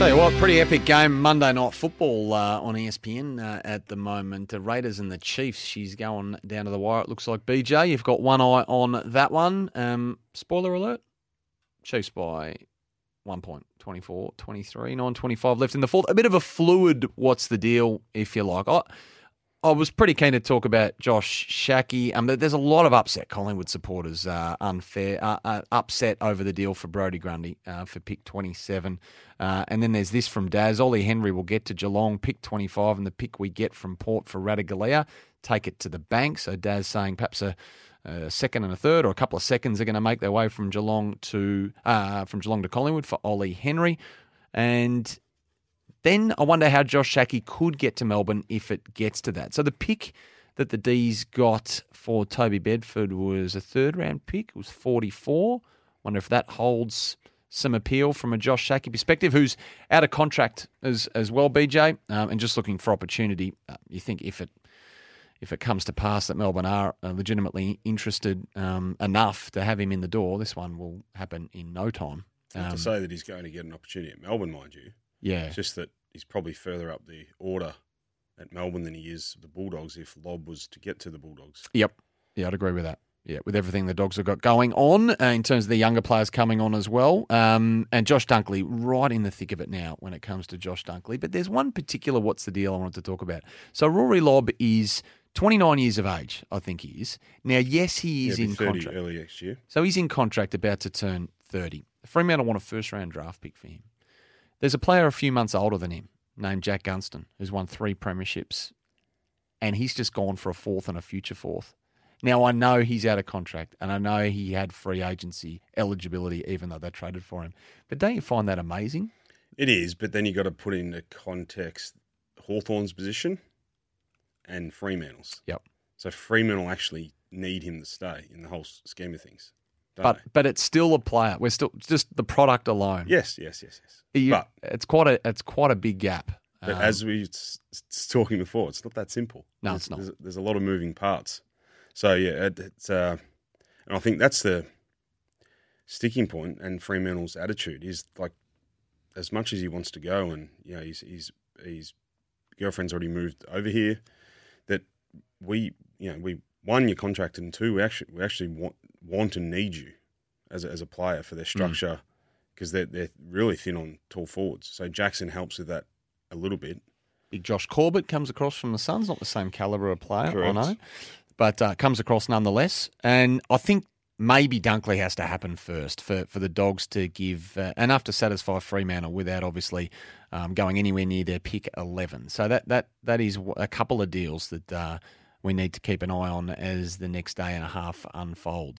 Tell you what, pretty epic game Monday night football uh, on ESPN uh, at the moment. The Raiders and the Chiefs. She's going down to the wire. It looks like BJ. You've got one eye on that one. Um, spoiler alert: Chiefs by one point, 24, 23, 9, 25 left in the fourth. A bit of a fluid. What's the deal, if you like? I, I was pretty keen to talk about Josh Schache. Um, there's a lot of upset Collingwood supporters, uh, unfair, uh, uh, upset over the deal for Brodie Grundy uh, for pick 27. Uh, and then there's this from Daz. Ollie Henry will get to Geelong, pick 25, and the pick we get from Port for Ratugolea, take it to the bank. So Daz saying perhaps a, a second and a third or a couple of seconds are going to make their way from Geelong to uh, from Geelong to Collingwood for Ollie Henry. And then I wonder how Josh Schache could get to Melbourne if it gets to that. So the pick that the D's got for Toby Bedford was a third round pick. It was 44. Wonder if that holds some appeal from a Josh Schache perspective, who's out of contract as as well, BJ, um, and just looking for opportunity. Uh, you think if it if it comes to pass that Melbourne are uh, legitimately interested um, enough to have him in the door, this one will happen in no time. Not Um, to say that he's going to get an opportunity at Melbourne, mind you. Yeah, It's just that he's probably further up the order at Melbourne than he is the Bulldogs if Lobb was to get to the Bulldogs. Yep. Yeah, I'd agree with that. Yeah, with everything the Dogs have got going on uh, in terms of the younger players coming on as well. Um, and Josh Dunkley right in the thick of it now when it comes to Josh Dunkley. But there's one particular what's the deal I wanted to talk about. So Rory Lobb is 29 years of age, I think he is. Now, yes, he is be in contract. early next year. So he's in contract about to turn 30. Fremantle want a first round draft pick for him. There's a player a few months older than him named Jack Gunston who's won three premierships and he's just gone for a fourth and a future fourth. Now, I know he's out of contract and I know he had free agency eligibility even though they traded for him. But don't you find that amazing? It is, but then you've got to put into context Hawthorn's position and Fremantle's. Yep. So Fremantle actually need him to stay in the whole scheme of things. But but it's still a player. We're still just the product alone. yes, yes, yes, yes. You- but it's quite a it's quite a big gap. but Um, as we was talking before, it's not that simple. No, There's- it's not. There's, there's a lot of moving parts. So yeah, it, it's uh, and I think that's the sticking point. And Fremantle's attitude is like, as much as he wants to go, and you know, he's he's his girlfriend's already moved over here. That we, you know, we one you're contracted, and two we actually we actually want want and need you as a, as a player for their structure because they're they're really thin on tall forwards. So Jackson helps with that a little bit. Big Josh Corbett comes across from the Suns, not the same caliber of player, Correct. I know, but uh, comes across nonetheless. And I think maybe Dunkley has to happen first for, for the Dogs to give uh, enough to satisfy Fremantle without obviously um, going anywhere near their pick 11. So that that that is a couple of deals that uh, we need to keep an eye on as the next day and a half unfolds.